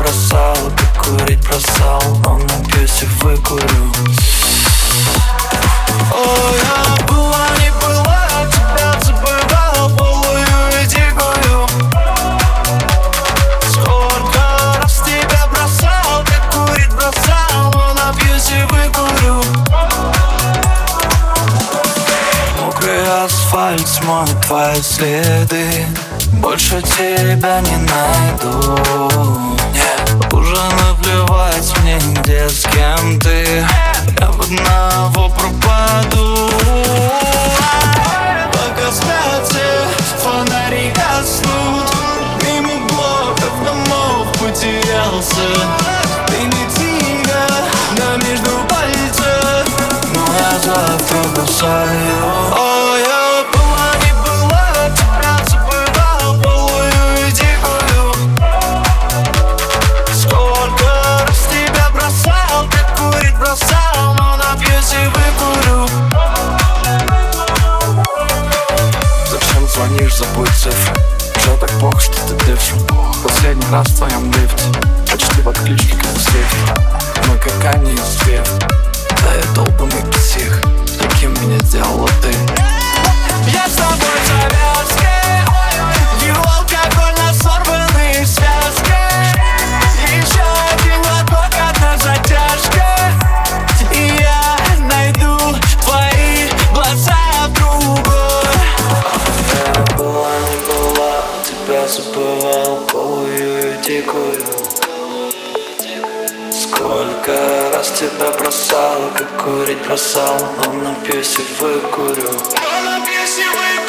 бросал Ты курить бросал Но напьюсь и выкурю асфальт смоет твои следы. Больше тебя не найду. Нет, уже наплевать мне где с кем ты. Я в одного пропаду. Пока спят все фонари гаснут. Мимо блоков домов потерялся Ты забудь цифры. Все так плохо, что ты дышишь? Последний раз в твоем лифте. Почти в отключке, как в свете. Мы как Аня и Свет Да я долбанный псих. Таким меня сделала забывал голую и дикую. Сколько раз тебя бросал, как курить бросал Но напьюсь и выкурю. О, я